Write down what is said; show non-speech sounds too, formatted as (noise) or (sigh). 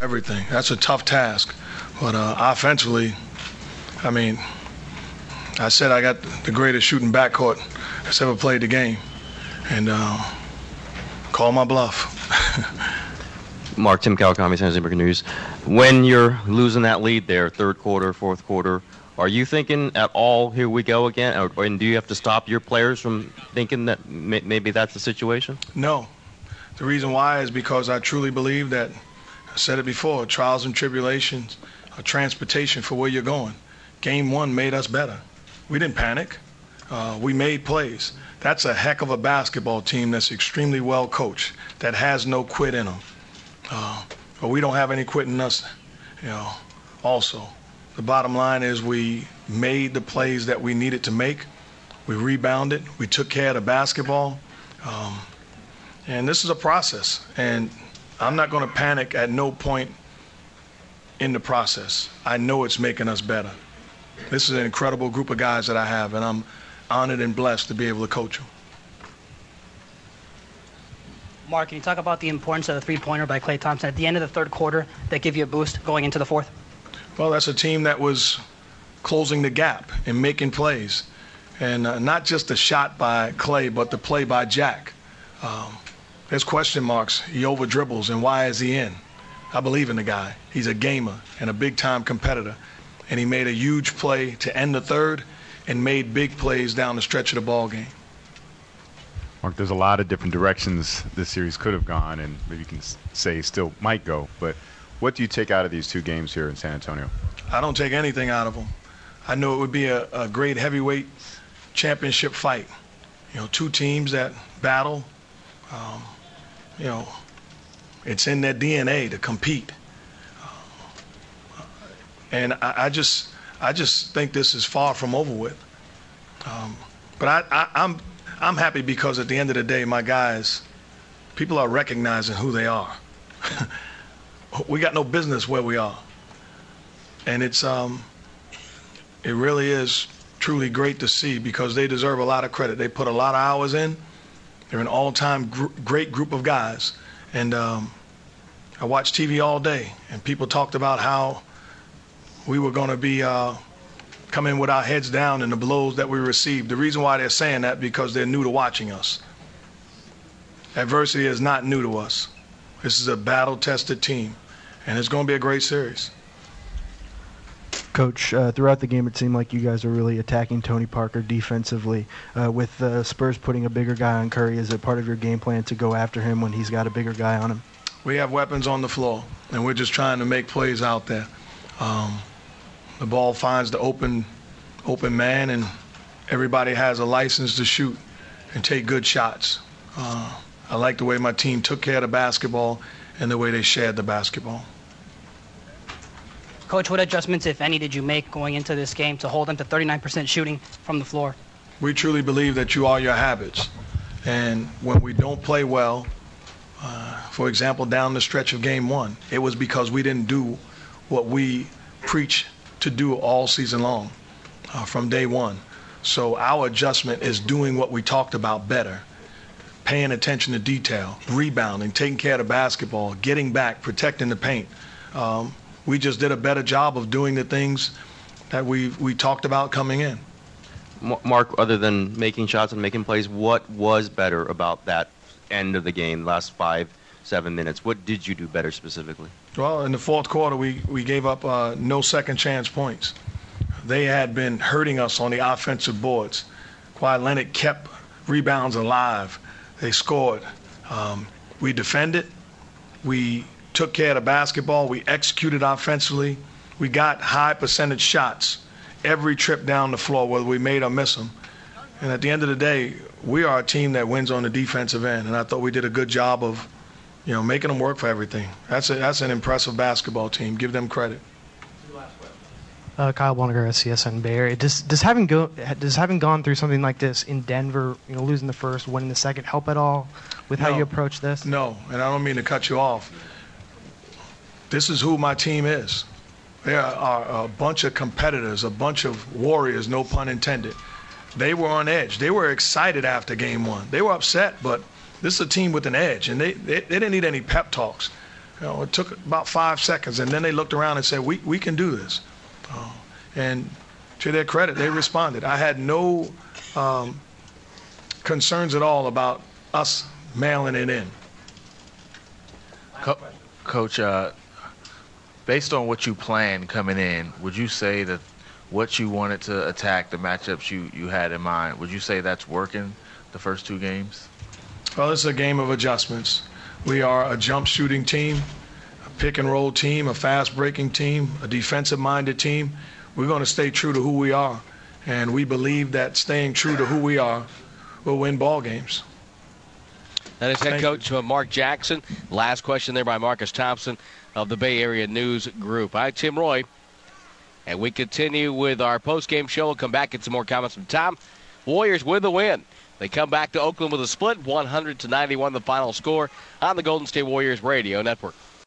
Everything. That's a tough task. But uh, offensively, I mean, I said I got the greatest shooting backcourt that's ever played the game. And uh, call my bluff. (laughs) Mark, Tim Kawakami, San Jose News. When you're losing that lead there, third quarter, fourth quarter, are you thinking at all, here we go again? Or, and do you have to stop your players from thinking that may, maybe that's the situation? No. The reason why is because I truly believe that, I said it before, trials and tribulations are transportation for where you're going. Game one made us better. We didn't panic. Uh, we made plays. That's a heck of a basketball team that's extremely well coached, that has no quit in them. Uh, but we don't have any quit in us, you know, also. The bottom line is we made the plays that we needed to make. We rebounded. We took care of the basketball. Um, and this is a process. And I'm not going to panic at no point in the process. I know it's making us better. This is an incredible group of guys that I have, and I'm honored and blessed to be able to coach them. Mark, can you talk about the importance of the three pointer by Klay Thompson at the end of the third quarter that give you a boost going into the fourth? Well, that's a team that was closing the gap and making plays. And uh, not just the shot by Klay, but the play by Jack. Um, there's question marks. He over dribbles, and why is he in? I believe in the guy. He's a gamer and a big time competitor. And he made a huge play to end the third and made big plays down the stretch of the ball game. Mark, there's a lot of different directions this series could have gone, and maybe you can say still might go. But what do you take out of these two games here in San Antonio? I don't take anything out of them. I know it would be a, a great heavyweight championship fight. You know, two teams that battle. Um, you know, it's in their DNA to compete. Uh, and I, I, just, I just think this is far from over with. Um, but I, I, I'm, I'm happy because at the end of the day, my guys, people are recognizing who they are. (laughs) we got no business where we are, and it's, um, it really is truly great to see because they deserve a lot of credit. They put a lot of hours in. They're an all-time gr- great group of guys, and um, I watched TV all day, and people talked about how we were going to be uh, coming with our heads down and the blows that we received. The reason why they're saying that because they're new to watching us. Adversity is not new to us. This is a battle-tested team, and it's going to be a great series. Coach, uh, throughout the game, it seemed like you guys were really attacking Tony Parker defensively. Uh, with uh, Spurs putting a bigger guy on Curry, is it part of your game plan to go after him when he's got a bigger guy on him? We have weapons on the floor, and we're just trying to make plays out there. Um, the ball finds the open, open man, and everybody has a license to shoot and take good shots. Uh, I like the way my team took care of the basketball and the way they shared the basketball. Coach, what adjustments, if any, did you make going into this game to hold them to 39% shooting from the floor? We truly believe that you are your habits. And when we don't play well, uh, for example, down the stretch of game one, it was because we didn't do what we preach to do all season long uh, from day one. So our adjustment is doing what we talked about better paying attention to detail, rebounding, taking care of the basketball, getting back, protecting the paint. Um, we just did a better job of doing the things that we we talked about coming in. Mark, other than making shots and making plays, what was better about that end of the game, last five, seven minutes? What did you do better specifically? Well, in the fourth quarter, we, we gave up uh, no second chance points. They had been hurting us on the offensive boards. Kawhi Leonard kept rebounds alive. They scored. Um, we defended. We took care of the basketball. We executed offensively. We got high percentage shots every trip down the floor, whether we made or miss them. And at the end of the day, we are a team that wins on the defensive end. And I thought we did a good job of, you know, making them work for everything. That's a, that's an impressive basketball team. Give them credit. Uh, Kyle Bonagura, CSN Bay Area. Does does having go does having gone through something like this in Denver, you know, losing the first, winning the second, help at all with no, how you approach this? No, and I don't mean to cut you off. This is who my team is. There are a bunch of competitors, a bunch of warriors, no pun intended. They were on edge. They were excited after game one. They were upset, but this is a team with an edge, and they, they, they didn't need any pep talks. You know, it took about five seconds, and then they looked around and said, "We we can do this." Uh, and to their credit, they responded. I had no um, concerns at all about us mailing it in. Co- Coach, uh, based on what you planned coming in, would you say that what you wanted to attack, the matchups you, you had in mind, would you say that's working the first two games? Well, it's a game of adjustments. We are a jump shooting team, a pick and roll team, a fast breaking team, a defensive minded team. We're going to stay true to who we are. And we believe that staying true to who we are will win ball games. That is head Thank coach uh, Mark Jackson. Last question there by Marcus Thompson of the Bay Area News Group. I'm Tim Roye, And we continue with our post-game show. We'll come back, get some more comments from Tom. Warriors with the win. They come back to Oakland with a split, 100 to 91, the final score on the Golden State Warriors Radio Network.